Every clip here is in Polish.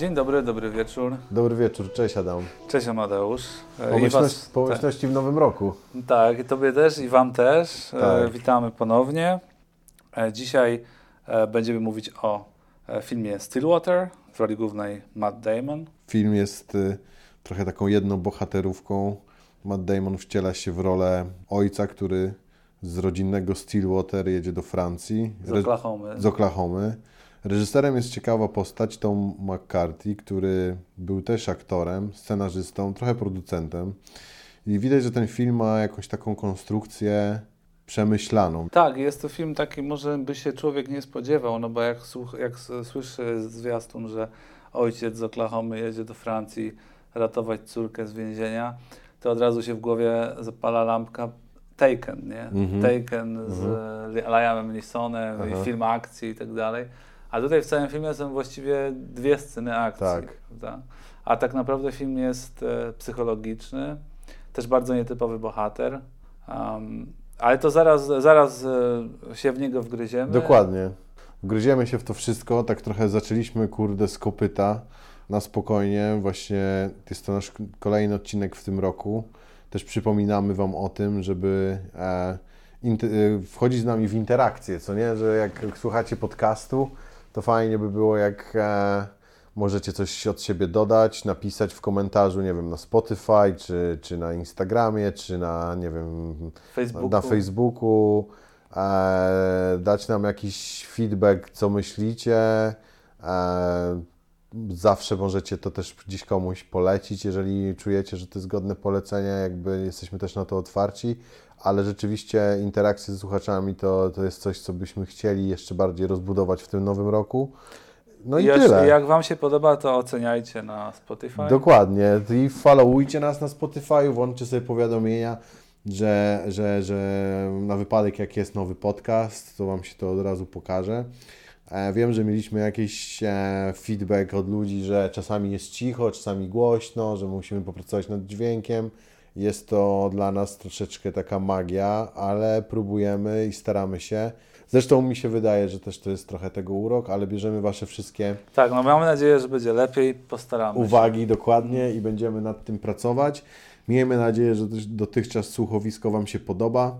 Dzień dobry, dobry wieczór. Dobry wieczór, cześć Adam. Cześć Amadeusz. E, Pomyślność, was- pomyślności w nowym roku. Tak, tak, i Tobie też, i Wam też. E, Tak. Witamy ponownie. E, Dzisiaj e, będziemy mówić o e, filmie Stillwater w roli głównej Matt Damon. Film jest y, trochę taką jedną bohaterówką. Matt Damon wciela się w rolę ojca, który z rodzinnego Stillwater jedzie do Francji. Z Oklahomy. z Oklahomy. Reżyserem jest ciekawa postać Tom McCarthy, który był też aktorem, scenarzystą, trochę producentem. I widać, że ten film ma jakąś taką konstrukcję przemyślaną. Tak, jest to film taki, może by się człowiek nie spodziewał, no bo jak, jak słyszy zwiastun, że ojciec z Oklahomy jedzie do Francji ratować córkę z więzienia, to od razu się w głowie zapala lampka Taken, nie? Mhm. Taken z Liamem Neesonem Aha. i film akcji i tak dalej. A tutaj w całym filmie są właściwie dwie sceny akcji. Tak. Prawda? A tak naprawdę film jest e, psychologiczny, też bardzo nietypowy bohater. Um, ale to zaraz, zaraz e, się w niego wgryziemy. Dokładnie. Gryziemy się w to wszystko, tak trochę zaczęliśmy, kurde, z kopyta na spokojnie. Właśnie jest to nasz kolejny odcinek w tym roku. Też przypominamy Wam o tym, żeby e, e, wchodzić z nami w interakcję, co nie? Że jak słuchacie podcastu, to fajnie by było, jak e, możecie coś od siebie dodać, napisać w komentarzu, nie wiem, na Spotify, czy, czy na Instagramie, czy na, nie wiem, Facebooku. na Facebooku, e, dać nam jakiś feedback, co myślicie. E, zawsze możecie to też gdzieś komuś polecić, jeżeli czujecie, że to jest godne polecenia, jakby jesteśmy też na to otwarci, ale rzeczywiście interakcje z słuchaczami to, to jest coś, co byśmy chcieli jeszcze bardziej rozbudować w tym nowym roku. No i tyle. Jak Wam się podoba, to oceniajcie na Spotify. Dokładnie. I followujcie nas na Spotify, włączcie sobie powiadomienia, że, że, że na wypadek jak jest nowy podcast, to Wam się to od razu pokaże. E, Wiem, że mieliśmy jakiś e, feedback od ludzi, że czasami jest cicho, czasami głośno, że musimy popracować nad dźwiękiem. Jest to dla nas troszeczkę taka magia, ale próbujemy i staramy się. Zresztą mi się wydaje, że też to jest trochę tego urok, ale bierzemy Wasze wszystkie Tak, no mamy nadzieję, że będzie lepiej. Postaramy się. uwagi dokładnie i będziemy nad tym pracować. Miejmy nadzieję, że dotychczas słuchowisko Wam się podoba,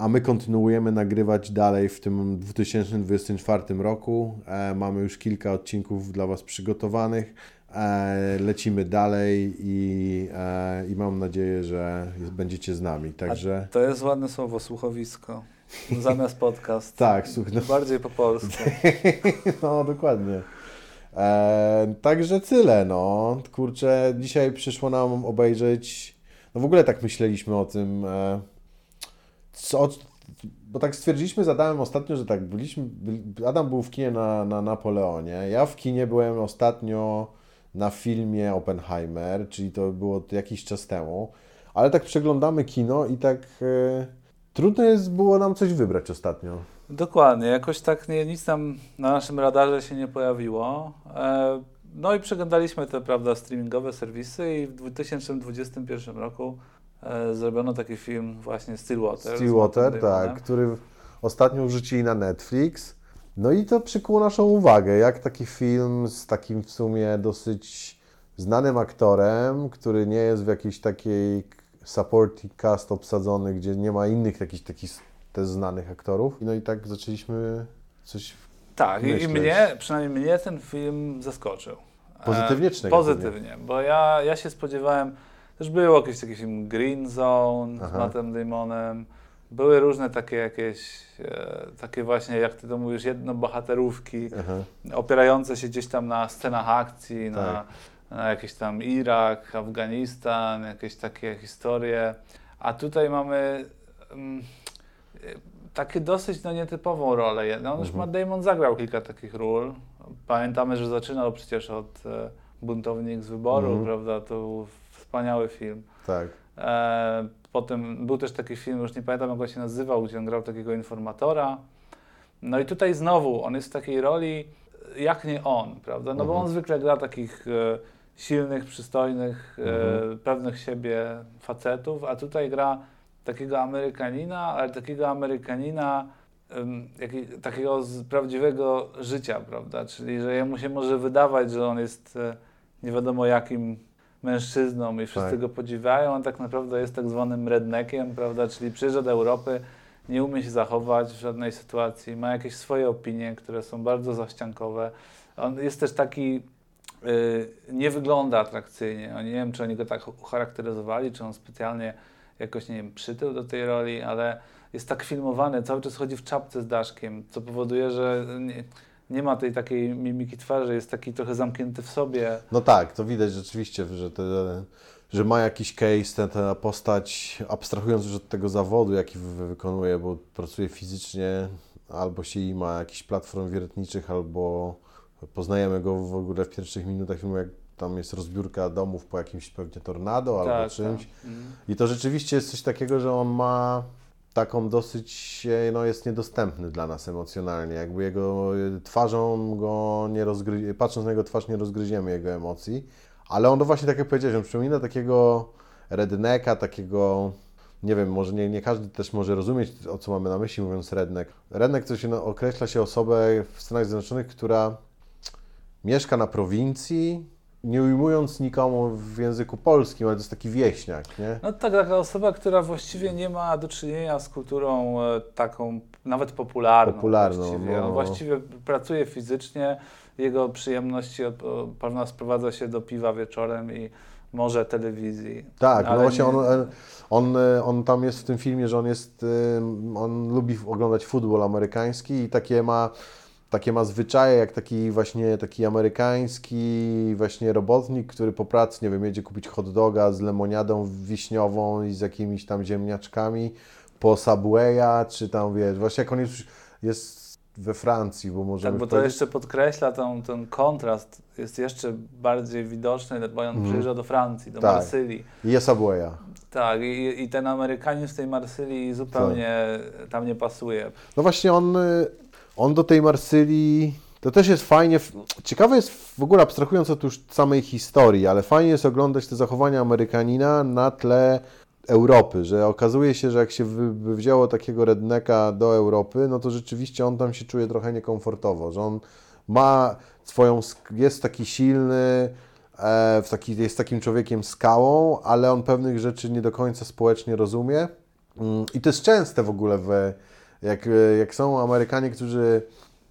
a my kontynuujemy nagrywać dalej w tym 2024 roku. E, Mamy już kilka odcinków dla Was przygotowanych. E, Lecimy dalej i, e, i mam nadzieję, że będziecie z nami. Także To jest ładne słowo, słuchowisko. Zamiast podcast. tak, słuch, no, Bardziej po polsku. No, dokładnie. E, także tyle, no. Kurczę, dzisiaj przyszło nam obejrzeć. No w ogóle tak myśleliśmy o tym. E, co, bo tak stwierdziliśmy z Adamem ostatnio, że tak byliśmy. Byli, Adam był w kinie na, na Napoleonie. Ja w kinie byłem ostatnio na filmie Oppenheimer, czyli to było jakiś czas temu. Ale tak przeglądamy kino i tak. E, trudno jest było nam coś wybrać ostatnio. Dokładnie, jakoś tak nie, nic tam na naszym radarze się nie pojawiło. E, no i przeglądaliśmy te, prawda, streamingowe serwisy i w 2021 roku zrobiono taki film właśnie Stillwater. Stillwater, tak, który ostatnio wrzucili na Netflix. No i to przykuło naszą uwagę, jak taki film z takim w sumie dosyć znanym aktorem, który nie jest w jakiejś takiej supporting cast obsadzony, gdzie nie ma innych jakichś takich też znanych aktorów. No i tak zaczęliśmy coś Tak, i, i myśleć. mnie, przynajmniej mnie ten film zaskoczył. E, Pozytywnie czy negatywnie? Pozytywnie, bo ja, ja się spodziewałem, też był jakiś taki film Green Zone z Aha. Mattem Damonem, były różne takie jakieś, e, takie właśnie, jak ty to mówisz, jednobohaterówki, aha, opierające się gdzieś tam na scenach akcji, na, Tak. na jakiś tam Irak, Afganistan, jakieś takie historie. A tutaj mamy mm, y, takie dosyć no, nietypową rolę. No, już Mhm. Matt Damon zagrał kilka takich ról. Pamiętamy, że zaczynał przecież od e, Buntownik z wyboru, Mhm. prawda? To był wspaniały film. tak. E, potem był też taki film, już nie pamiętam jak on się nazywał, gdzie on grał takiego informatora. No i tutaj znowu on jest w takiej roli jak nie on, prawda? No bo Mhm. on zwykle gra takich e, silnych, przystojnych, e, Mhm. pewnych siebie facetów, a tutaj gra takiego Amerykanina, ale takiego Amerykanina jakiej, takiego z prawdziwego życia, prawda? Czyli, że jemu się może wydawać, że on jest e, nie wiadomo jakim mężczyzną i wszyscy Tak. go podziwiają, on tak naprawdę jest tak zwanym redneckiem, prawda? Czyli przyjeżdża do Europy, nie umie się zachować w żadnej sytuacji, ma jakieś swoje opinie, które są bardzo zaściankowe. On jest też taki, y, nie wygląda atrakcyjnie. Nie wiem, czy oni go tak ucharakteryzowali, czy on specjalnie jakoś, nie wiem, przytył do tej roli, ale jest tak filmowany, cały czas chodzi w czapce z daszkiem, co powoduje, że nie, nie ma tej takiej mimiki twarzy, jest taki trochę zamknięty w sobie. No tak, to widać rzeczywiście, że, te, że ma jakiś case, ta, ta postać, abstrahując już od tego zawodu, jaki wy- wykonuje, bo pracuje fizycznie, albo się i ma jakiś platform wiertniczych, albo poznajemy go w ogóle w pierwszych minutach filmu, jak tam jest rozbiórka domów po jakimś pewnie tornado albo czymś. Tak. Mhm. I to rzeczywiście jest coś takiego, że on ma taką dosyć, e, no jest niedostępny dla nas emocjonalnie. Jakby jego e, twarzą go nie rozgry... patrząc na jego twarz nie rozgryziemy jego emocji. Ale on to właśnie tak jak powiedziałeś, on przypomina takiego rednecka, takiego, nie wiem, może nie, nie każdy też może rozumieć, o co mamy na myśli mówiąc redneck. Redneck to się no, określa się osobę w Stanach Zjednoczonych, która mieszka na prowincji, nie ujmując nikomu w języku polskim, ale to jest taki wieśniak, nie? No tak, taka osoba, która właściwie nie ma do czynienia z kulturą e, taką nawet popularną. Popularną, Właściwie. no. On właściwie pracuje fizycznie, jego przyjemności pewna sprowadza się do piwa wieczorem i może telewizji. Tak, no właśnie nie- on, on, on tam jest w tym filmie, że on jest, on lubi oglądać futbol amerykański i takie ma, takie ma zwyczaje, jak taki właśnie taki amerykański właśnie robotnik, który po pracy, nie wiem, jedzie kupić hot doga z lemoniadą wiśniową i z jakimiś tam ziemniaczkami po Subwaya, czy tam, wiesz, właśnie jak on jest, jest we Francji, bo możemy Tak, bo to powiedzieć- jeszcze podkreśla ten, ten kontrast, jest jeszcze bardziej widoczny, bo on przyjeżdża do Francji, do Tak. Marsylii. i jest Subwaya. Tak, i, i ten Amerykanin z tej Marsylii zupełnie tam nie pasuje. No właśnie on, y, on do tej Marsylii, to też jest fajnie, ciekawe jest w ogóle abstrahując od już samej historii, ale fajnie jest oglądać te zachowania Amerykanina na tle Europy, że okazuje się, że jak się wy wzięło takiego redneka do Europy, no to rzeczywiście on tam się czuje trochę niekomfortowo, że on ma swoją, jest taki silny, e, w taki, jest takim człowiekiem skałą, ale on pewnych rzeczy nie do końca społecznie rozumie. Mm, I to jest częste w ogóle, w, jak, e, jak są Amerykanie, którzy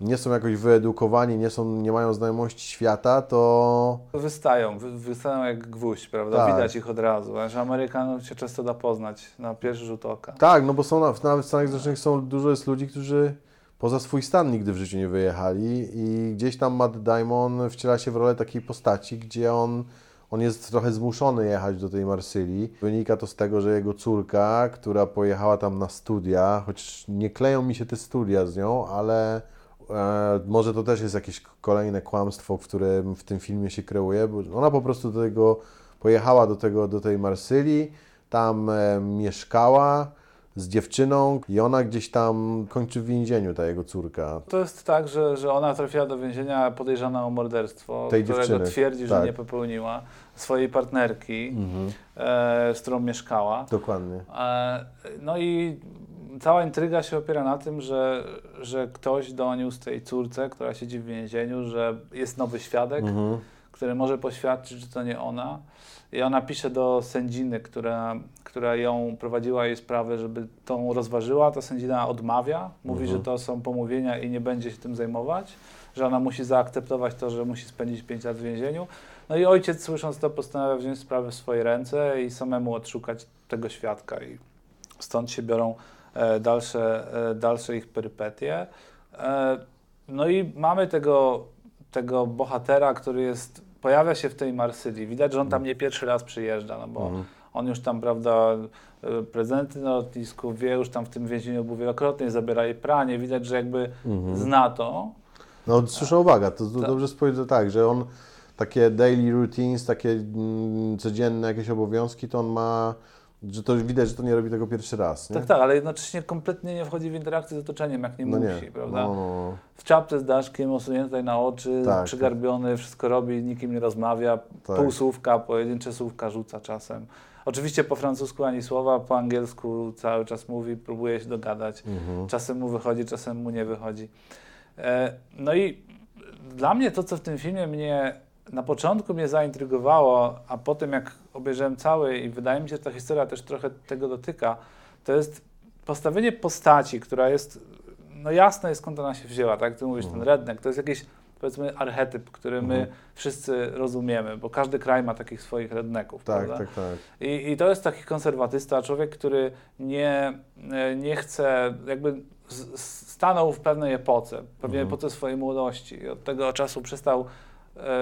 nie są jakoś wyedukowani, nie, są, nie mają znajomości świata, to Wystają, wy, wystają jak gwóźdź, prawda? Tak. Widać ich od razu, że Amerykanów się często da poznać na pierwszy rzut oka. tak, no bo są na, nawet w Stanach Zjednoczonych są dużo jest ludzi, którzy poza swój stan nigdy w życiu nie wyjechali i gdzieś tam Matt Damon wciela się w rolę takiej postaci, gdzie on, on jest trochę zmuszony jechać do tej Marsylii. Wynika to z tego, że jego córka, która pojechała tam na studia, choć nie kleją mi się te studia z nią, ale e, może to też jest jakieś kolejne kłamstwo, w którym w tym filmie się kreuje, bo ona po prostu do tego pojechała do, tego, do tej Marsylii, tam e, mieszkała z dziewczyną i ona gdzieś tam kończy w więzieniu, ta jego córka. To jest tak, że, że ona trafiła do więzienia podejrzana o morderstwo, Tej którego dziewczyny, twierdzi, że tak. nie popełniła, swojej partnerki, Mhm. e, z którą mieszkała. Dokładnie. E, no i cała intryga się opiera na tym, że, że ktoś doniósł tej córce, która siedzi w więzieniu, że jest nowy świadek, Mhm. Który może poświadczyć, że to nie ona. I ona pisze do sędziny, która, która ją prowadziła jej sprawę, żeby tą rozważyła. Ta sędzina odmawia, mówi, Mhm. że to są pomówienia i nie będzie się tym zajmować, że ona musi zaakceptować to, że musi spędzić 5 lat w więzieniu. No i ojciec, słysząc to, postanawia wziąć sprawę w swoje ręce i samemu odszukać tego świadka. I stąd się biorą e, dalsze, e, dalsze ich perypetie. E, no i mamy tego, tego bohatera, który jest, pojawia się w tej Marsylii. Widać, że on tam nie pierwszy raz przyjeżdża, no bo Mhm. on już tam, prawda, e, prezenty na lotnisku, wie, już tam w tym więzieniu był wielokrotnie, zabiera jej pranie. Widać, że jakby Mhm. zna to. No słuszna uwaga, to Tak. dobrze spojrzeć tak, że on takie daily routines, takie mm, codzienne jakieś obowiązki, to on ma, że to widać, że to nie robi tego pierwszy raz, nie? Tak, tak, ale jednocześnie kompletnie nie wchodzi w interakcję z otoczeniem, jak nie No musi, nie, prawda? no, no, W czapce z daszkiem, osuniętej na oczy, Tak, przygarbiony, wszystko robi, nikim nie rozmawia, Tak. pół słówka, pojedyncze słówka rzuca czasem. Oczywiście po francusku ani słowa, po angielsku cały czas mówi, próbuje się dogadać. Mhm. Czasem mu wychodzi, czasem mu nie wychodzi. E, no i dla mnie to, co w tym filmie mnie na początku mnie zaintrygowało, a potem jak obejrzałem cały i wydaje mi się, że ta historia też trochę tego dotyka, to jest postawienie postaci, która jest, no jasne jest skąd ona się wzięła, tak? Ty mówisz, ten redneck, to jest jakiś powiedzmy archetyp, który my wszyscy rozumiemy, bo każdy kraj ma takich swoich rednecków, Tak, prawda? tak, tak. I, I to jest taki konserwatysta, człowiek, który nie, e, nie chce, jakby stanął w pewnej epoce, pewnej epoce swojej młodości. I od tego czasu przestał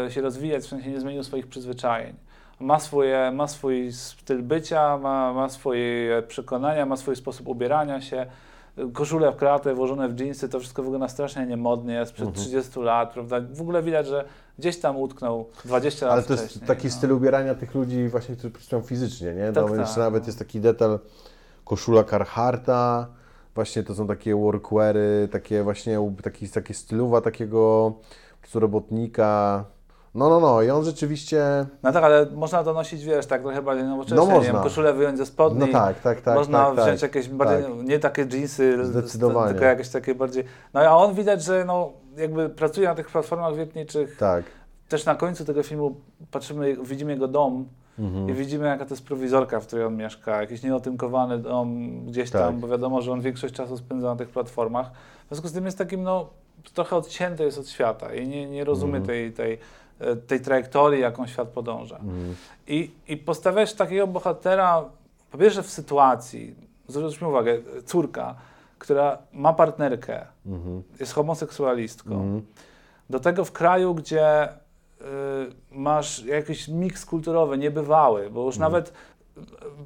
się rozwijać, w sensie nie zmienił swoich przyzwyczajeń. Ma, swoje, ma swój styl bycia, ma, ma swoje przekonania, ma swój sposób ubierania się. Koszule w kratę, włożone w dżinsy, to wszystko wygląda strasznie niemodnie, sprzed 30 lat, prawda? W ogóle widać, że gdzieś tam utknął 20 lat Ale to jest taki no. styl ubierania tych ludzi właśnie, którzy pracują fizycznie, nie? Tak, no, tak, jeszcze nawet no. jest taki detal koszula Carharta, właśnie to są takie workweary, takie właśnie, taki, takie stylowa takiego robotnika. No, no, no i on rzeczywiście, No tak, ale można to nosić, wiesz, tak trochę bardziej nowocześnie, No nie wiem, można. koszulę wyjąć ze spodni. no tak, tak, tak. Można tak, wziąć tak. jakieś bardziej, tak. nie takie jeansy, Zdecydowanie. tylko jakieś takie bardziej, no a on widać, że no jakby pracuje na tych platformach wiertniczych, Tak. też na końcu tego filmu patrzymy, widzimy jego dom Mhm. i widzimy jaka to jest prowizorka, w której on mieszka, jakiś nieotynkowany dom gdzieś Tak. tam, bo wiadomo, że on większość czasu spędza na tych platformach, w związku z tym jest takim no trochę odcięty jest od świata i nie, nie rozumie Mhm. tej, tej, e, tej trajektorii, jaką świat podąża. Mhm. I, I postawiać takiego bohatera, po pierwsze w sytuacji, zwróćmy uwagę, córka, która ma partnerkę, Mhm. jest homoseksualistką, Mhm. do tego w kraju, gdzie y, masz jakiś miks kulturowy, niebywały, bo już Mhm. nawet,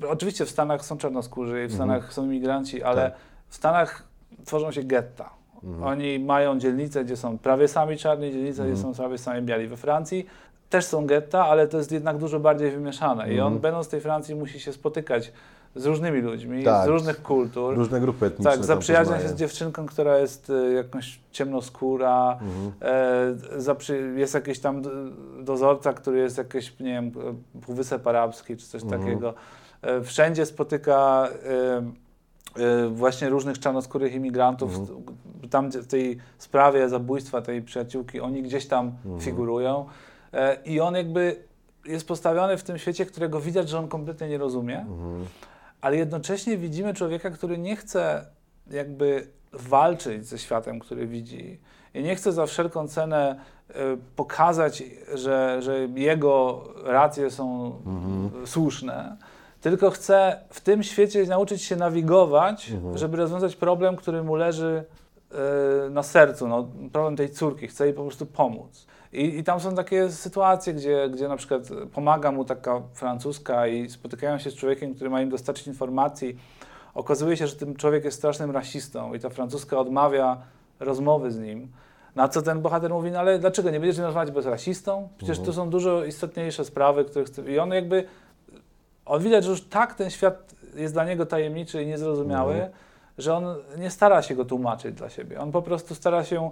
y, oczywiście w Stanach są czarnoskórzy i w Stanach są imigranci, ale Tak. w Stanach tworzą się getta. Mhm. Oni mają dzielnice, gdzie są prawie sami czarni, dzielnice, Mhm. gdzie są prawie sami biali. We Francji też są getta, ale to jest jednak dużo bardziej wymieszane. I on, Mhm. będąc w tej Francji, musi się spotykać z różnymi ludźmi, Tak. z różnych kultur. Różne grupy etniczne Tak, zaprzyjaźnia się z dziewczynką, która jest y, jakąś ciemnoskóra, Mhm. e, jest jakiś tam dozorca, który jest jakiś, nie wiem, e, półwysep arabski czy coś Mhm. takiego. E, wszędzie spotyka e, e, właśnie różnych czarnoskórych imigrantów. Mhm. Tam w tej sprawie zabójstwa tej przyjaciółki, oni gdzieś tam Mhm. figurują. E, I on jakby jest postawiony w tym świecie, którego widać, że on kompletnie nie rozumie Mhm. ale jednocześnie widzimy człowieka, który nie chce jakby walczyć ze światem, który widzi i nie chce za wszelką cenę e, pokazać, że, że jego racje są Mhm. słuszne, tylko chce w tym świecie nauczyć się nawigować, Mhm. żeby rozwiązać problem, który mu leży na sercu, no, problem tej córki, chce jej po prostu pomóc. I, I tam są takie sytuacje, gdzie, gdzie na przykład pomaga mu taka francuska i spotykają się z człowiekiem, który ma im dostarczyć informacji. Okazuje się, że ten człowiek jest strasznym rasistą i ta francuska odmawia rozmowy z nim. Na co ten bohater mówi, no ale dlaczego nie będziesz z nim rozmawiać, bo jest rasistą? Przecież tu są dużo istotniejsze sprawy, które chce... I on jakby, on widać, że już tak ten świat jest dla niego tajemniczy i niezrozumiały, Mhm. Że on nie stara się go tłumaczyć dla siebie. On po prostu stara się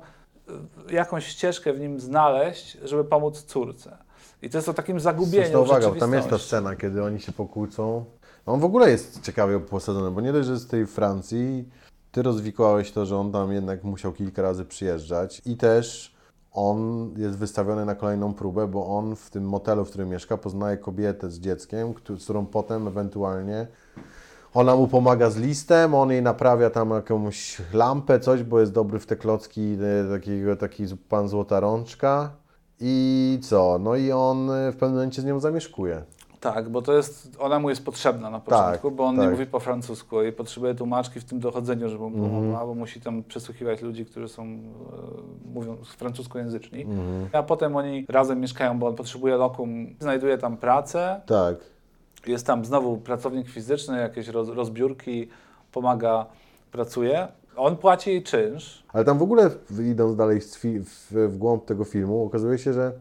y, jakąś ścieżkę w nim znaleźć, żeby pomóc córce. I to jest o takim zagubieniu Zresztą uwaga, tam jest ta scena, kiedy oni się pokłócą. No on w ogóle jest ciekawie posadzony, bo nie dość, że z tej Francji, ty rozwikłałeś to, że on tam jednak musiał kilka razy przyjeżdżać i też on jest wystawiony na kolejną próbę, bo on w tym motelu, w którym mieszka, poznaje kobietę z dzieckiem, z którą potem ewentualnie ona mu pomaga z listem, on jej naprawia tam jakąś lampę, coś, bo jest dobry w te klocki, e, takiego, taki pan Złota Rączka. I co? No i on e, w pewnym momencie z nią zamieszkuje. Tak, bo to jest, ona mu jest potrzebna na początku, bo on nie tak. mówi po francusku i potrzebuje tłumaczki w tym dochodzeniu, żeby mu Mhm. pomogła, bo musi tam przesłuchiwać ludzi, którzy są, e, mówią francuskojęzyczni. Mhm. A potem oni razem mieszkają, bo on potrzebuje lokum, znajduje tam pracę, Tak. Jest tam znowu pracownik fizyczny, jakieś roz, rozbiórki, pomaga, pracuje. On płaci jej czynsz, Ale tam w ogóle, idąc dalej w, głąb tego filmu, okazuje się, że.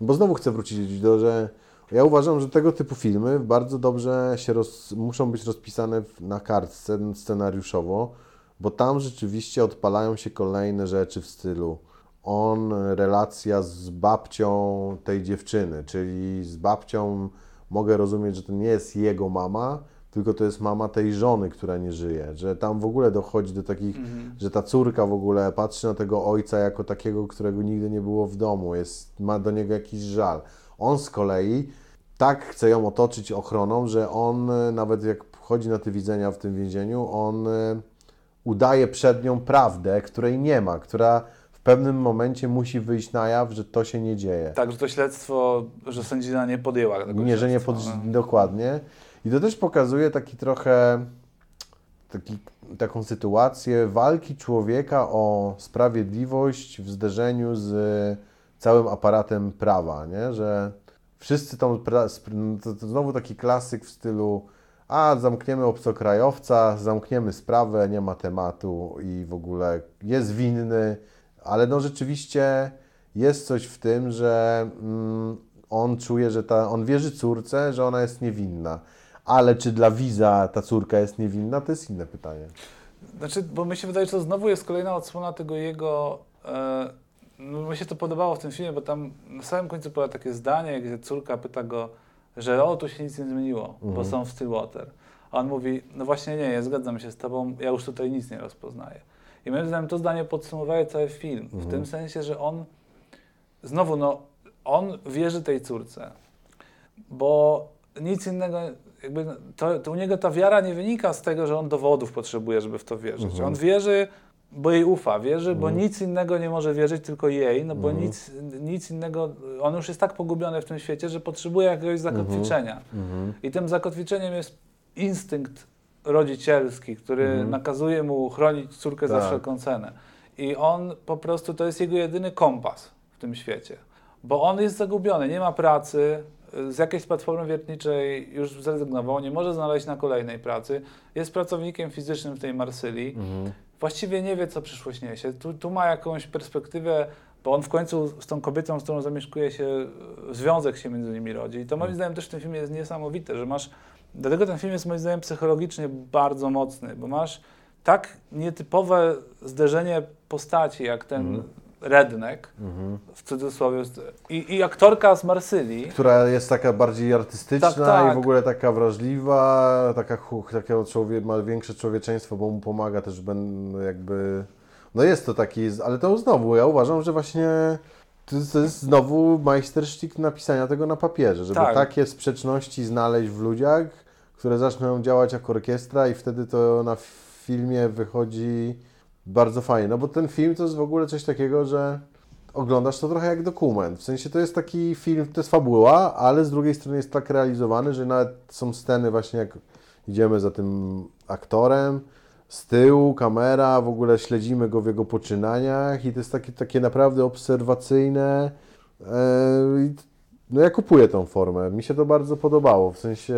Bo znowu chcę wrócić do, że ja uważam, że tego typu filmy bardzo dobrze się roz, muszą być rozpisane na kartce scenariuszowo, bo tam rzeczywiście odpalają się kolejne rzeczy w stylu. On, relacja z babcią tej dziewczyny, czyli z babcią mogę rozumieć, że to nie jest jego mama, tylko to jest mama tej żony, która nie żyje, że tam w ogóle dochodzi do takich, Mhm. że ta córka w ogóle patrzy na tego ojca jako takiego, którego nigdy nie było w domu, jest, ma do niego jakiś żal. On z kolei tak chce ją otoczyć ochroną, że on nawet jak chodzi na te widzenia w tym więzieniu, on e, udaje przed nią prawdę, której nie ma, która pewnym momencie musi wyjść na jaw, że to się nie dzieje. Tak, że to śledztwo, że sędzina nie podjęła tego Nie, że nie pod... no. dokładnie. I to też pokazuje taki trochę taki, taką sytuację walki człowieka o sprawiedliwość w zderzeniu z całym aparatem prawa, nie? że wszyscy tą, pra... to, to znowu taki klasyk w stylu a zamkniemy obcokrajowca, zamkniemy sprawę, nie ma tematu i w ogóle jest winny, ale no rzeczywiście jest coś w tym, że mm, on czuje, że ta, on wierzy córce, że ona jest niewinna. Ale czy dla Wiza ta córka jest niewinna, to jest inne pytanie. Znaczy, bo mi się wydaje, że to znowu jest kolejna odsłona tego jego. E, no, mi się to podobało w tym filmie, bo tam na samym końcu było takie zdanie, gdzie córka pyta go, że o, tu się nic nie zmieniło, bo Mhm. są w Stillwater. A on mówi, no właśnie nie, ja zgadzam się z tobą, ja już tutaj nic nie rozpoznaję. I moim zdaniem to zdanie podsumowało cały film. W Mhm. tym sensie, że on, znowu, no, on wierzy tej córce, bo nic innego, jakby to, to u niego ta wiara nie wynika z tego, że on dowodów potrzebuje, żeby w to wierzyć. Mhm. On wierzy, bo jej ufa, wierzy, bo nic innego nie może wierzyć, tylko jej, no bo Mhm. nic, nic innego, on już jest tak pogubiony w tym świecie, że potrzebuje jakiegoś zakotwiczenia. I tym zakotwiczeniem jest instynkt rodzicielski, który nakazuje mu chronić córkę za Tak. wszelką cenę. I on po prostu, to jest jego jedyny kompas w tym świecie. Bo on jest zagubiony, nie ma pracy, z jakiejś platformy wiertniczej już zrezygnował, nie może znaleźć na kolejnej pracy, jest pracownikiem fizycznym w tej Marsylii, właściwie nie wie, co przyszłość niesie. Tu, tu ma jakąś perspektywę, bo on w końcu z tą kobietą, z którą zamieszkuje się, związek się między nimi rodzi. I to moim zdaniem też w tym filmie jest niesamowite, że masz, dlatego ten film jest moim zdaniem psychologicznie bardzo mocny, bo masz tak nietypowe zderzenie postaci, jak ten redneck, w cudzysłowie, i, i aktorka z Marsylii, Która jest taka bardziej artystyczna Tak, tak. i w ogóle taka wrażliwa, taka, takiego człowie, ma większe człowieczeństwo, bo mu pomaga też jakby... No jest to taki, ale to znowu, ja uważam, że właśnie to jest, to jest znowu majstersztyk napisania tego na papierze, żeby Tak. takie sprzeczności znaleźć w ludziach, które zaczną działać jako orkiestra i wtedy to na filmie wychodzi bardzo fajnie. No bo ten film to jest w ogóle coś takiego, że oglądasz to trochę jak dokument. W sensie to jest taki film, to jest fabuła, ale z drugiej strony jest tak realizowany, że nawet są sceny właśnie jak idziemy za tym aktorem, z tyłu kamera, w ogóle śledzimy go w jego poczynaniach i to jest takie, takie naprawdę obserwacyjne. I no ja kupuję tą formę. Mi się to bardzo podobało. W sensie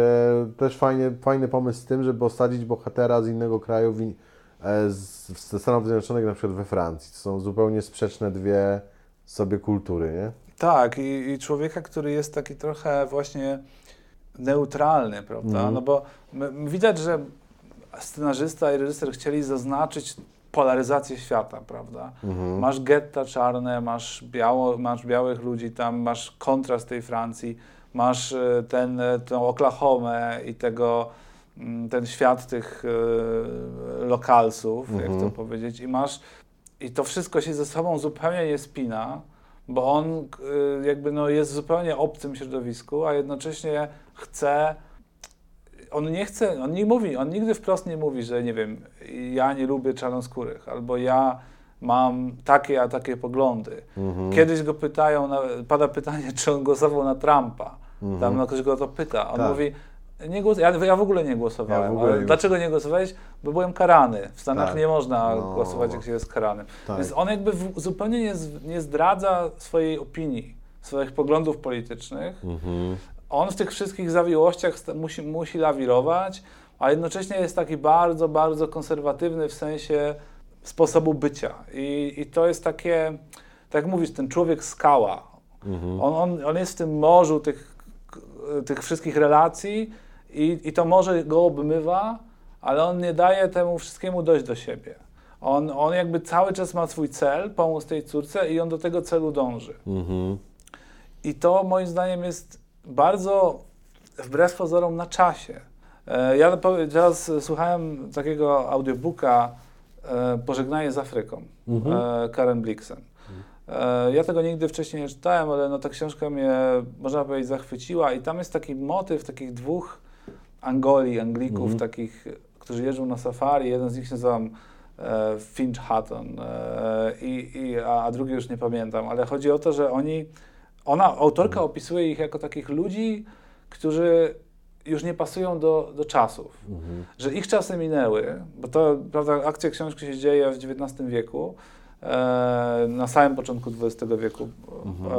też fajnie, fajny pomysł z tym, żeby osadzić bohatera z innego kraju w, e, z, ze Stanów Zjednoczonych, na przykład we Francji. To są zupełnie sprzeczne dwie sobie kultury, nie? Tak, i, i człowieka, który jest taki trochę właśnie neutralny, prawda? Mhm. No bo m- m- widać, że scenarzysta i reżyser chcieli zaznaczyć polaryzację świata, prawda? Mhm. Masz getta czarne, masz, biało, masz białych ludzi tam, masz kontrast tej Francji, masz e, ten, e, tą Oklahomę i tego, mm, ten świat tych e, lokalsów, jak Mhm. to powiedzieć, i masz, i to wszystko się ze sobą zupełnie nie spina, bo on jakby no jest w zupełnie obcym środowisku, a jednocześnie chce, on nie chce, on nie mówi, on nigdy wprost nie mówi, że nie wiem, ja nie lubię czarnoskórych, albo ja mam takie, a takie poglądy. Mhm. Kiedyś go pytają, pada pytanie, czy on głosował na Trumpa. Tam no, ktoś go to pyta. On Tak. mówi, nie głos, ja, ja w ogóle nie głosowałem. Ja ogóle nie dlaczego nie głosowałeś? Bo byłem karany. W Stanach Tak. nie można No. głosować, jak się jest karanym. Tak. Więc on jakby w, zupełnie nie, z, nie zdradza swojej opinii, swoich poglądów politycznych. Mhm. On w tych wszystkich zawiłościach musi, musi lawirować, a jednocześnie jest taki bardzo, bardzo konserwatywny w sensie sposobu bycia. I, i to jest takie, tak jak mówisz, ten człowiek skała. Mhm. On, on, on jest w tym morzu tych, tych wszystkich relacji i, i to morze go obmywa, ale on nie daje temu wszystkiemu dojść do siebie. On, on jakby cały czas ma swój cel, pomóc tej córce i on do tego celu dąży. Mhm. I to moim zdaniem jest bardzo wbrew pozorom na czasie. E, ja teraz słuchałem takiego audiobooka e, Pożegnanie z Afryką, mhm. Karen Blixen. Ja tego nigdy wcześniej nie czytałem, ale no ta książka mnie, można powiedzieć, zachwyciła i tam jest taki motyw takich dwóch Angoli, Anglików, mhm. takich, którzy jeżdżą na safari. Jeden z nich się nazywa e, Finch Hutton, e, i, i, a drugi już nie pamiętam, ale chodzi o to, że oni, ona, autorka opisuje ich jako takich ludzi, którzy już nie pasują do, do czasów, mhm. że ich czasy minęły, bo to, prawda, akcja książki się dzieje w XIX wieku, e, na samym początku XX wieku, mhm. e,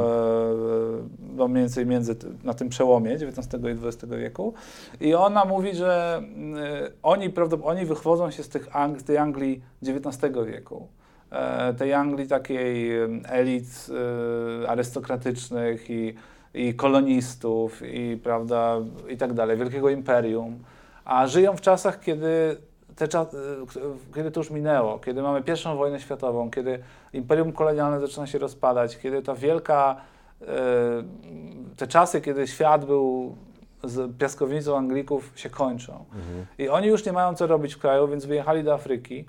no mniej więcej między, na tym przełomie XIX i XX wieku. I ona mówi, że e, oni, oni wychodzą się z, tych Ang z tej Anglii XIX wieku. E, tej Anglii takiej elit e, arystokratycznych i i kolonistów, i, prawda, i tak dalej, wielkiego imperium, a żyją w czasach, kiedy, te, kiedy to już minęło, kiedy mamy pierwszą wojnę światową, kiedy imperium kolonialne zaczyna się rozpadać, kiedy ta wielka, e, te czasy, kiedy świat był z piaskownicą Anglików się kończą. Mhm. I oni już nie mają co robić w kraju, więc wyjechali do Afryki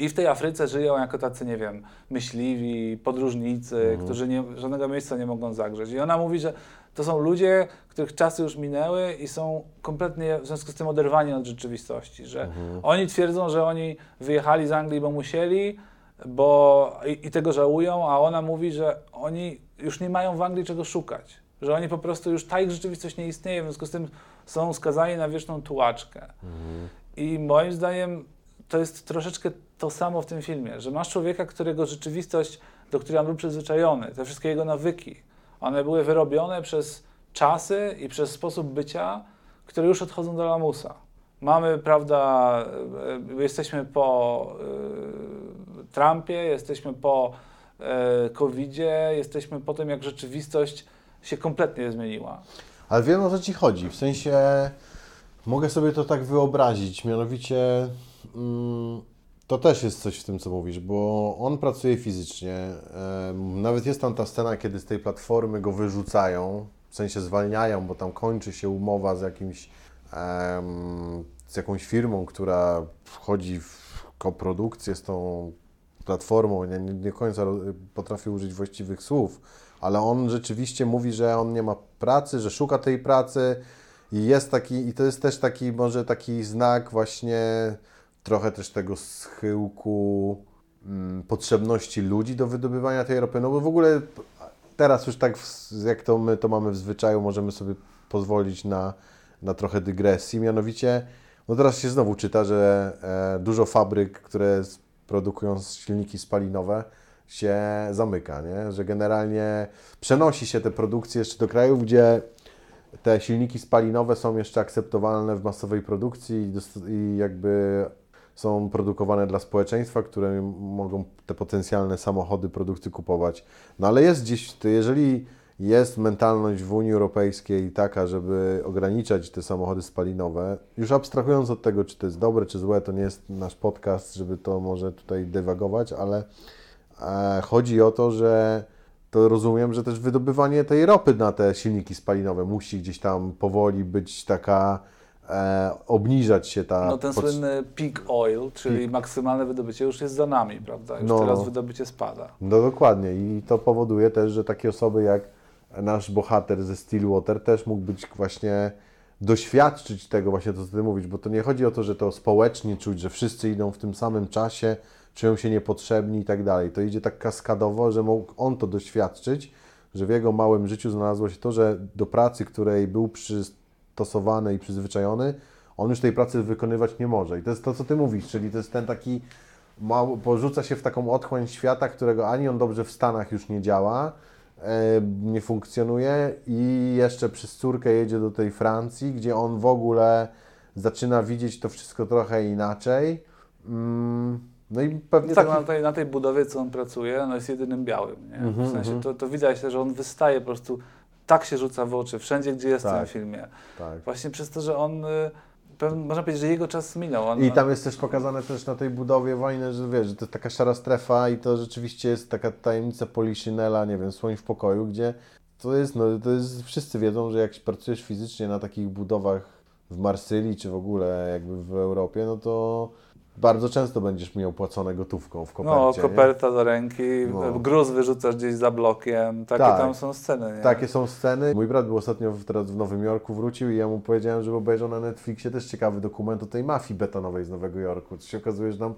i w tej Afryce żyją jako tacy, nie wiem, myśliwi, podróżnicy, mhm. którzy nie, żadnego miejsca nie mogą zagrzeć. I ona mówi, że to są ludzie, których czasy już minęły i są kompletnie w związku z tym oderwani od rzeczywistości, że mhm. oni twierdzą, że oni wyjechali z Anglii, bo musieli, bo i, i, tego żałują, a ona mówi, że oni już nie mają w Anglii czego szukać, że oni po prostu już ta ich rzeczywistość nie istnieje, w związku z tym są skazani na wieczną tułaczkę. Mhm. I moim zdaniem to jest troszeczkę to samo w tym filmie, że masz człowieka, którego rzeczywistość, do której on był przyzwyczajony, te wszystkie jego nawyki, one były wyrobione przez czasy i przez sposób bycia, które już odchodzą do lamusa. Mamy, prawda, e, jesteśmy po y, Trumpie, jesteśmy po y, COVID-zie, jesteśmy po tym, jak rzeczywistość się kompletnie zmieniła. Ale wiem o co Ci chodzi, w sensie mogę sobie to tak wyobrazić, mianowicie to też jest coś w tym, co mówisz, bo on pracuje fizycznie. Nawet jest tam ta scena, kiedy z tej platformy go wyrzucają, w sensie zwalniają, bo tam kończy się umowa z jakimś z jakąś firmą, która wchodzi w koprodukcję z tą platformą. Nie, nie, końca potrafię użyć właściwych słów, ale on rzeczywiście mówi, że on nie ma pracy, że szuka tej pracy i jest taki, i to jest też taki, może taki znak właśnie trochę też tego schyłku mm, potrzebności ludzi do wydobywania tej ropy, no bo w ogóle teraz już tak jak to my to mamy w zwyczaju, możemy sobie pozwolić na, na trochę dygresji, mianowicie no teraz się znowu czyta, że e, dużo fabryk, które produkują silniki spalinowe się zamyka, nie? że generalnie przenosi się te produkcje jeszcze do krajów, gdzie te silniki spalinowe są jeszcze akceptowalne w masowej produkcji i, i jakby są produkowane dla społeczeństwa, które mogą te potencjalne samochody, produkty kupować. No ale jest gdzieś, jeżeli jest mentalność w Unii Europejskiej taka, żeby ograniczać te samochody spalinowe, już abstrahując od tego, czy to jest dobre, czy złe, to nie jest nasz podcast, żeby to może tutaj dywagować, ale e, chodzi o to, że to rozumiem, że też wydobywanie tej ropy na te silniki spalinowe musi gdzieś tam powoli być taka e, obniżać się ta... No ten słynny peak oil, czyli peak. maksymalne wydobycie już jest za nami, prawda? Już no, teraz wydobycie spada. No dokładnie i to powoduje też, że takie osoby jak nasz bohater ze Stillwater też mógł być właśnie doświadczyć tego właśnie, to co Ty mówisz, bo to nie chodzi o to, że to społecznie czuć, że wszyscy idą w tym samym czasie, czują się niepotrzebni i tak dalej. To idzie tak kaskadowo, że mógł on to doświadczyć, że w jego małym życiu znalazło się to, że do pracy, której był przy stosowany i przyzwyczajony, on już tej pracy wykonywać nie może. I to jest to, co Ty mówisz, czyli to jest ten taki, mało, porzuca się w taką otchłań świata, którego ani on dobrze w Stanach już nie działa, e, nie funkcjonuje i jeszcze przez córkę jedzie do tej Francji, gdzie on w ogóle zaczyna widzieć to wszystko trochę inaczej. Mm, no i pewnie tak, na, tej, na tej budowie, co on pracuje, no jest jedynym białym. Nie? W mhm, sensie mhm. to, to widać, że on wystaje po prostu tak się rzuca w oczy, wszędzie, gdzie jest tak, w tym tak, filmie. Tak. Właśnie przez to, że on, y, można powiedzieć, że jego czas minął. On, I tam jest też pokazane też na tej budowie wojny, że wiesz, że to jest taka szara strefa i to rzeczywiście jest taka tajemnica Poliszynela, nie wiem, Słoń w pokoju, gdzie to jest, no, to jest, wszyscy wiedzą, że jak pracujesz fizycznie na takich budowach w Marsylii, czy w ogóle jakby w Europie, no to bardzo często będziesz miał płacone gotówką w kopercie. No, nie? koperta do ręki, No. gruz wyrzucasz gdzieś za blokiem, takie Tak. tam są sceny, nie? Takie są sceny. Mój brat był ostatnio w, teraz w Nowym Jorku, wrócił i ja mu powiedziałem, żeby obejrzał na Netflixie też ciekawy dokument o tej mafii betonowej z Nowego Jorku. To się okazuje, że tam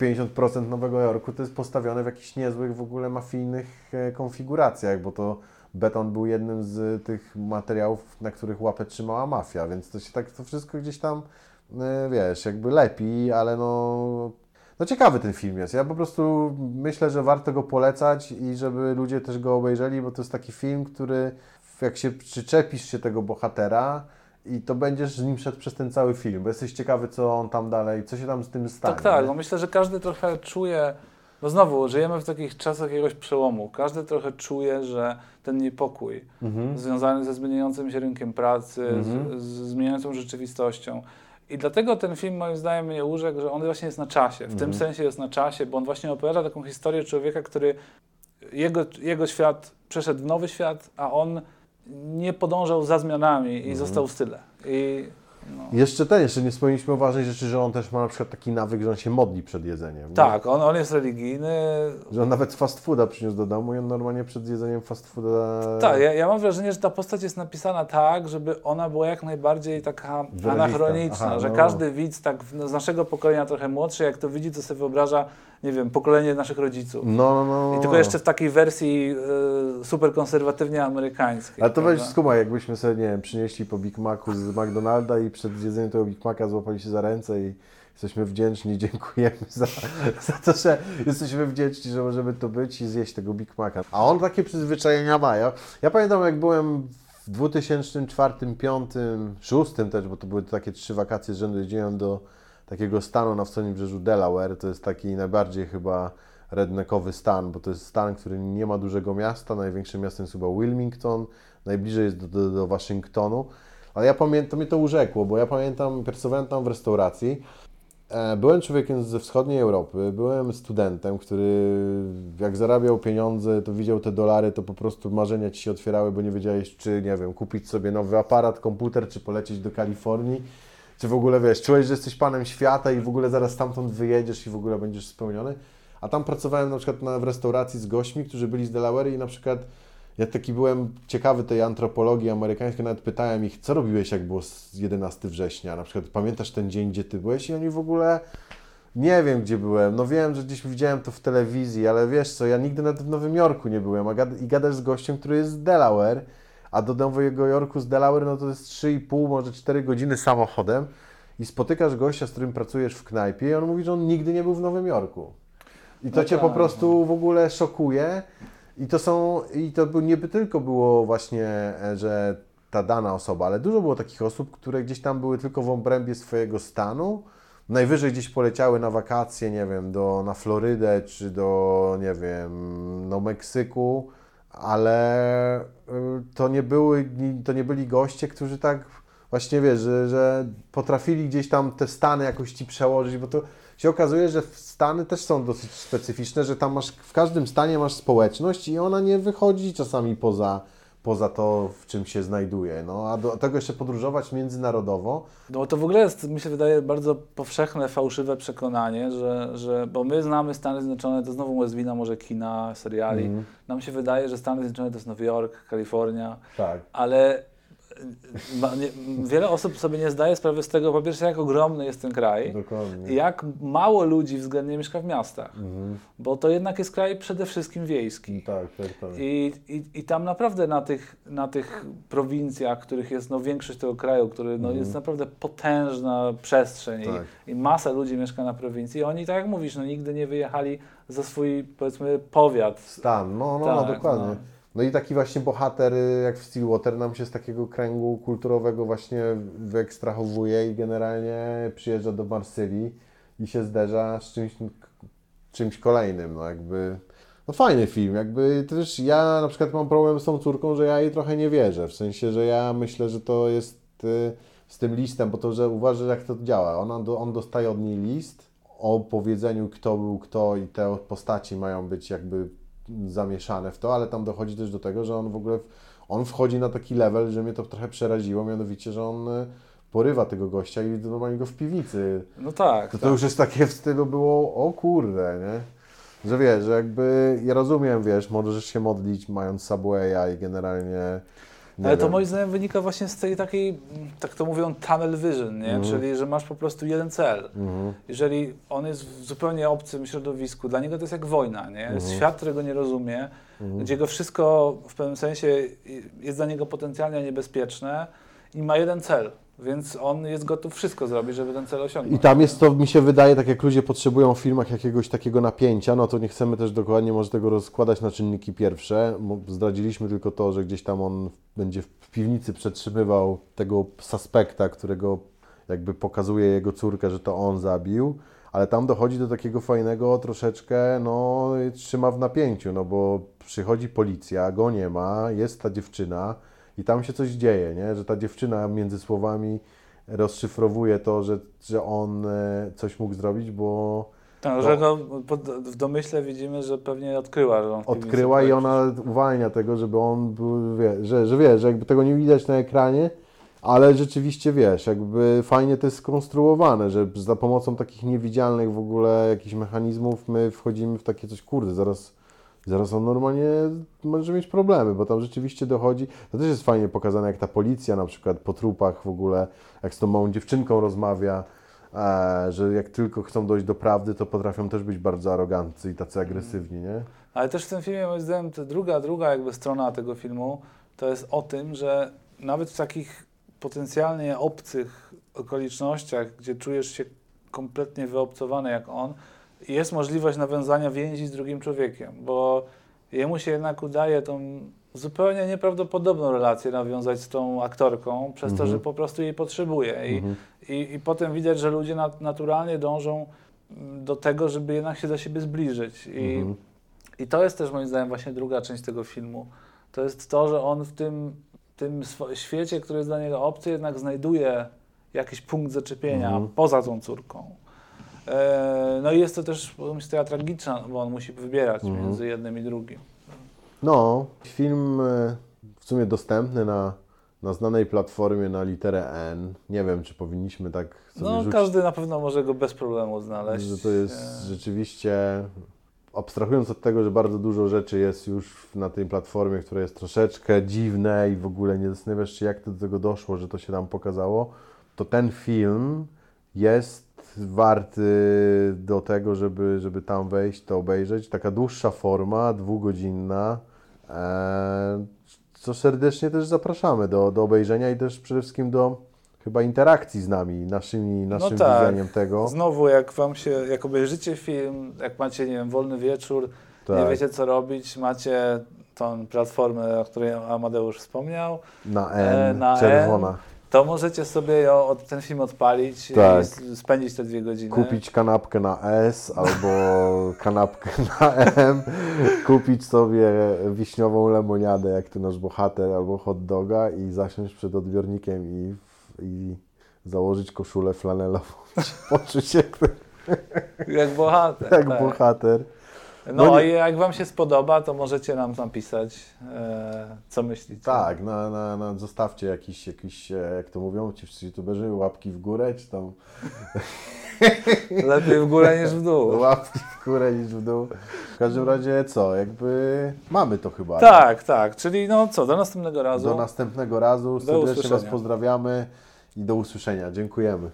50% Nowego Jorku to jest postawione w jakichś niezłych w ogóle mafijnych e, konfiguracjach, bo to beton był jednym z tych materiałów, na których łapę trzymała mafia, więc to się tak, to wszystko gdzieś tam, wiesz, jakby lepi, ale no... No ciekawy ten film jest. Ja po prostu myślę, że warto go polecać i żeby ludzie też go obejrzeli, bo to jest taki film, który jak się przyczepisz się tego bohatera i to będziesz z nim szedł przez ten cały film, bo jesteś ciekawy, co on tam dalej, co się tam z tym stanie. Tak, tak. No myślę, że każdy trochę czuje, bo znowu żyjemy w takich czasach jakiegoś przełomu. Każdy trochę czuje, że ten niepokój Mhm. związany ze zmieniającym się rynkiem pracy, Mhm. z, z zmieniającą rzeczywistością. I dlatego ten film moim zdaniem mnie urzekł, że on właśnie jest na czasie. W tym Mhm. sensie jest na czasie, bo on właśnie opowiada taką historię człowieka, który jego, jego świat przeszedł w nowy świat, a on nie podążał za zmianami i Mhm. został w tyle. I no. Jeszcze ten, jeszcze nie wspomnieliśmy o ważnej rzeczy, że on też ma na przykład taki nawyk, że on się modli przed jedzeniem. nie? Tak, on, on jest religijny. Że on nawet fast fooda przyniósł do domu i on normalnie przed jedzeniem fast fooda... Tak, ja, ja mam wrażenie, że ta postać jest napisana tak, żeby ona była jak najbardziej taka anachroniczna, Aha, że no. każdy widz tak z naszego pokolenia trochę młodszy, jak to widzi, to sobie wyobraża, nie wiem, pokolenie naszych rodziców. No, no, no. I no. tylko jeszcze w takiej wersji e, super konserwatywnie amerykańskiej. Ale to weź skumaj, jakbyśmy sobie, nie wiem, przynieśli po Big Macu z McDonalda i przed jedzeniem tego Big Maca złapali się za ręce i jesteśmy wdzięczni, dziękujemy za, za to, że jesteśmy wdzięczni, że możemy to być i zjeść tego Big Maca. A on takie przyzwyczajenia ma. Ja, ja pamiętam, jak byłem w 2004, 2005, 2006 też, bo to były takie trzy wakacje z rzędu, jeździłem do takiego stanu na wschodnim brzeżu Delaware, to jest taki najbardziej chyba redneckowy stan, bo to jest stan, który nie ma dużego miasta, największym miastem jest chyba Wilmington, najbliżej jest do, do, do Waszyngtonu, ale ja pamiętam, mnie to urzekło, bo ja pamiętam, pracowałem tam w restauracji, e, byłem człowiekiem ze wschodniej Europy, byłem studentem, który jak zarabiał pieniądze, to widział te dolary, to po prostu marzenia Ci się otwierały, bo nie wiedziałeś, czy, nie wiem, kupić sobie nowy aparat, komputer, czy polecieć do Kalifornii, czy w ogóle, wiesz, czułeś, że jesteś panem świata i w ogóle zaraz stamtąd wyjedziesz i w ogóle będziesz spełniony. A tam pracowałem na przykład na, w restauracji z gośćmi, którzy byli z Delaware i na przykład ja taki byłem ciekawy tej antropologii amerykańskiej, nawet pytałem ich, co robiłeś jak było z 11 września, na przykład pamiętasz ten dzień, gdzie ty byłeś? I oni w ogóle nie wiem, gdzie byłem, no wiem, że gdzieś widziałem to w telewizji, ale wiesz co, ja nigdy nawet w Nowym Jorku nie byłem, a gad- i gadasz z gościem, który jest z Delaware, a do Nowego Jorku z Delaware, no to jest 3,5, może 4 godziny samochodem i spotykasz gościa, z którym pracujesz w knajpie i on mówi, że on nigdy nie był w Nowym Jorku. I to No cię tak, po prostu w ogóle szokuje. I to są, i to nie tylko było właśnie, e, że ta dana osoba, ale dużo było takich osób, które gdzieś tam były tylko w obrębie swojego stanu. Najwyżej gdzieś poleciały na wakacje, nie wiem, do, na Florydę czy do, nie wiem, no Meksyku, ale y, to nie były, to nie byli goście, którzy tak właśnie wiesz, że, że potrafili gdzieś tam te stany jakoś ci przełożyć, bo to się okazuje, że Stany też są dosyć specyficzne, że tam masz, w każdym stanie masz społeczność i ona nie wychodzi czasami poza, poza to, w czym się znajduje. No, a do tego jeszcze podróżować międzynarodowo. No to w ogóle jest, mi się wydaje, bardzo powszechne, fałszywe przekonanie, że, że bo my znamy Stany Zjednoczone, to znowu jest wina może kina, seriali. Mhm. Nam się wydaje, że Stany Zjednoczone to jest Nowy Jork, Kalifornia, Tak. ale wiele osób sobie nie zdaje sprawy z tego, po pierwsze, jak ogromny jest ten kraj Dokładnie. i jak mało ludzi względnie mieszka w miastach, Mhm. bo to jednak jest kraj przede wszystkim wiejski. Tak, tak, tak. I, i, I tam naprawdę na tych, na tych prowincjach, których jest no, większość tego kraju, który no, jest naprawdę potężna przestrzeń Mhm. Tak. i, i masa ludzi mieszka na prowincji, oni, tak jak mówisz, no, nigdy nie wyjechali za swój, powiedzmy, powiat. Stan, no, no, no Tak, dokładnie. no. No. i taki właśnie bohater y, jak w Stillwater nam się z takiego kręgu kulturowego właśnie wyekstrahowuje i generalnie przyjeżdża do Marsylii i się zderza z czymś, czymś kolejnym, no jakby... No fajny film, jakby też ja na przykład mam problem z tą córką, że ja jej trochę nie wierzę, w sensie, że ja myślę, że to jest y, z tym listem, bo to, że uważasz jak to działa, Ona, on dostaje od niej list o powiedzeniu kto był kto i te postaci mają być jakby zamieszane w to, ale tam dochodzi też do tego, że on w ogóle on wchodzi na taki level, że mnie to trochę przeraziło, mianowicie, że on y, porywa tego gościa i normalnie go w piwnicy. No tak. To, to tak. już jest takie w stylu było, o kurde, nie? Że wiesz, że jakby, ja rozumiem, wiesz, możesz się modlić mając Subwaya i generalnie... nie Ale to moim zdaniem wynika właśnie z tej takiej, tak to mówią, tunnel vision, nie? Mhm. Czyli, że masz po prostu jeden cel. Mhm. Jeżeli on jest w zupełnie obcym środowisku, dla niego to jest jak wojna, nie? Jest Mhm. świat, którego nie rozumie, gdzie go wszystko w pewnym sensie jest dla niego potencjalnie niebezpieczne i ma jeden cel, więc on jest gotów wszystko zrobić, żeby ten cel osiągnąć. I tam jest to, mi się wydaje, tak jak ludzie potrzebują w filmach jakiegoś takiego napięcia, no to nie chcemy też dokładnie może tego rozkładać na czynniki pierwsze. Zdradziliśmy tylko to, że gdzieś tam on będzie w piwnicy przetrzymywał tego suspekta, którego jakby pokazuje jego córkę, że to on zabił, ale tam dochodzi do takiego fajnego troszeczkę, no trzyma w napięciu, no bo przychodzi policja, go nie ma, jest ta dziewczyna i tam się coś dzieje, nie? że ta dziewczyna między słowami rozszyfrowuje to, że, że on e, coś mógł zrobić, bo Tak, że pod, w domyśle widzimy, że pewnie odkryła, że on odkryła i ona uwalnia tego, żeby on był, wie, że, że wiesz, że jakby tego nie widać na ekranie, ale rzeczywiście wiesz, jakby fajnie to jest skonstruowane, że za pomocą takich niewidzialnych w ogóle jakichś mechanizmów my wchodzimy w takie coś, kurde, zaraz, zaraz on normalnie może mieć problemy, bo tam rzeczywiście dochodzi, to też jest fajnie pokazane, jak ta policja na przykład po trupach w ogóle, jak z tą małą dziewczynką rozmawia, e, że jak tylko chcą dojść do prawdy, to potrafią też być bardzo aroganccy i tacy agresywni, nie? Ale też w tym filmie, moim zdaniem, ta druga, druga jakby strona tego filmu to jest o tym, że nawet w takich potencjalnie obcych okolicznościach, gdzie czujesz się kompletnie wyobcowany jak on, jest możliwość nawiązania więzi z drugim człowiekiem, bo jemu się jednak udaje tą zupełnie nieprawdopodobną relację nawiązać z tą aktorką, przez to, Mhm. że po prostu jej potrzebuje. I, Mhm. i, i potem widać, że ludzie nat- naturalnie dążą mm, do tego, żeby jednak się do siebie zbliżyć. I, Mhm. i to jest też moim zdaniem właśnie druga część tego filmu. To jest to, że on w tym, tym świecie, który jest dla niego obcy, jednak znajduje jakiś punkt zaczepienia Mhm. poza tą córką. E, no i jest to też historia tragiczna, bo on musi wybierać Mhm. między jednym i drugim. No, film e, w sumie dostępny na, na znanej platformie na literę N. Nie wiem, czy powinniśmy tak sobie No rzucić, każdy na pewno może go bez problemu znaleźć. że to jest E, rzeczywiście, abstrahując od tego, że bardzo dużo rzeczy jest już na tej platformie, które jest troszeczkę dziwne i w ogóle nie zastanawiasz się, jak to do tego doszło, że to się tam pokazało, to ten film jest warty do tego, żeby, żeby tam wejść, to obejrzeć. Taka dłuższa forma, dwugodzinna, e, co serdecznie też zapraszamy do, do obejrzenia i też przede wszystkim do chyba interakcji z nami, naszymi, naszym tak. widzeniem tego. Znowu, jak wam się, jak obejrzycie film, jak macie, nie wiem, wolny wieczór, nie Tak. wiecie co robić, macie tą platformę, o której Amadeusz wspomniał, Na E, N, na czerwona. To możecie sobie ją, ten film odpalić Tak. i spędzić te dwie godziny. Kupić kanapkę na S albo kanapkę na M, kupić sobie wiśniową lemoniadę, jak to nasz bohater, albo hot doga i zasiąść przed odbiornikiem i, i założyć koszulę flanelową. Poczuć się jak, Jak bohater. jak tak. bohater. No, No nie- i jak wam się spodoba, to możecie nam napisać, e, co myślicie. Tak, na, na, na, zostawcie jakiś, jakiś, e, jak to mówią ci wszyscy youtuberzy, łapki w górę, czy tam Lepiej w górę niż w dół. łapki w górę niż w dół. W każdym razie co, jakby mamy to chyba. Tak, tak. Czyli no co, do następnego razu. Do następnego razu. Serdecznie Was pozdrawiamy i do usłyszenia. Dziękujemy.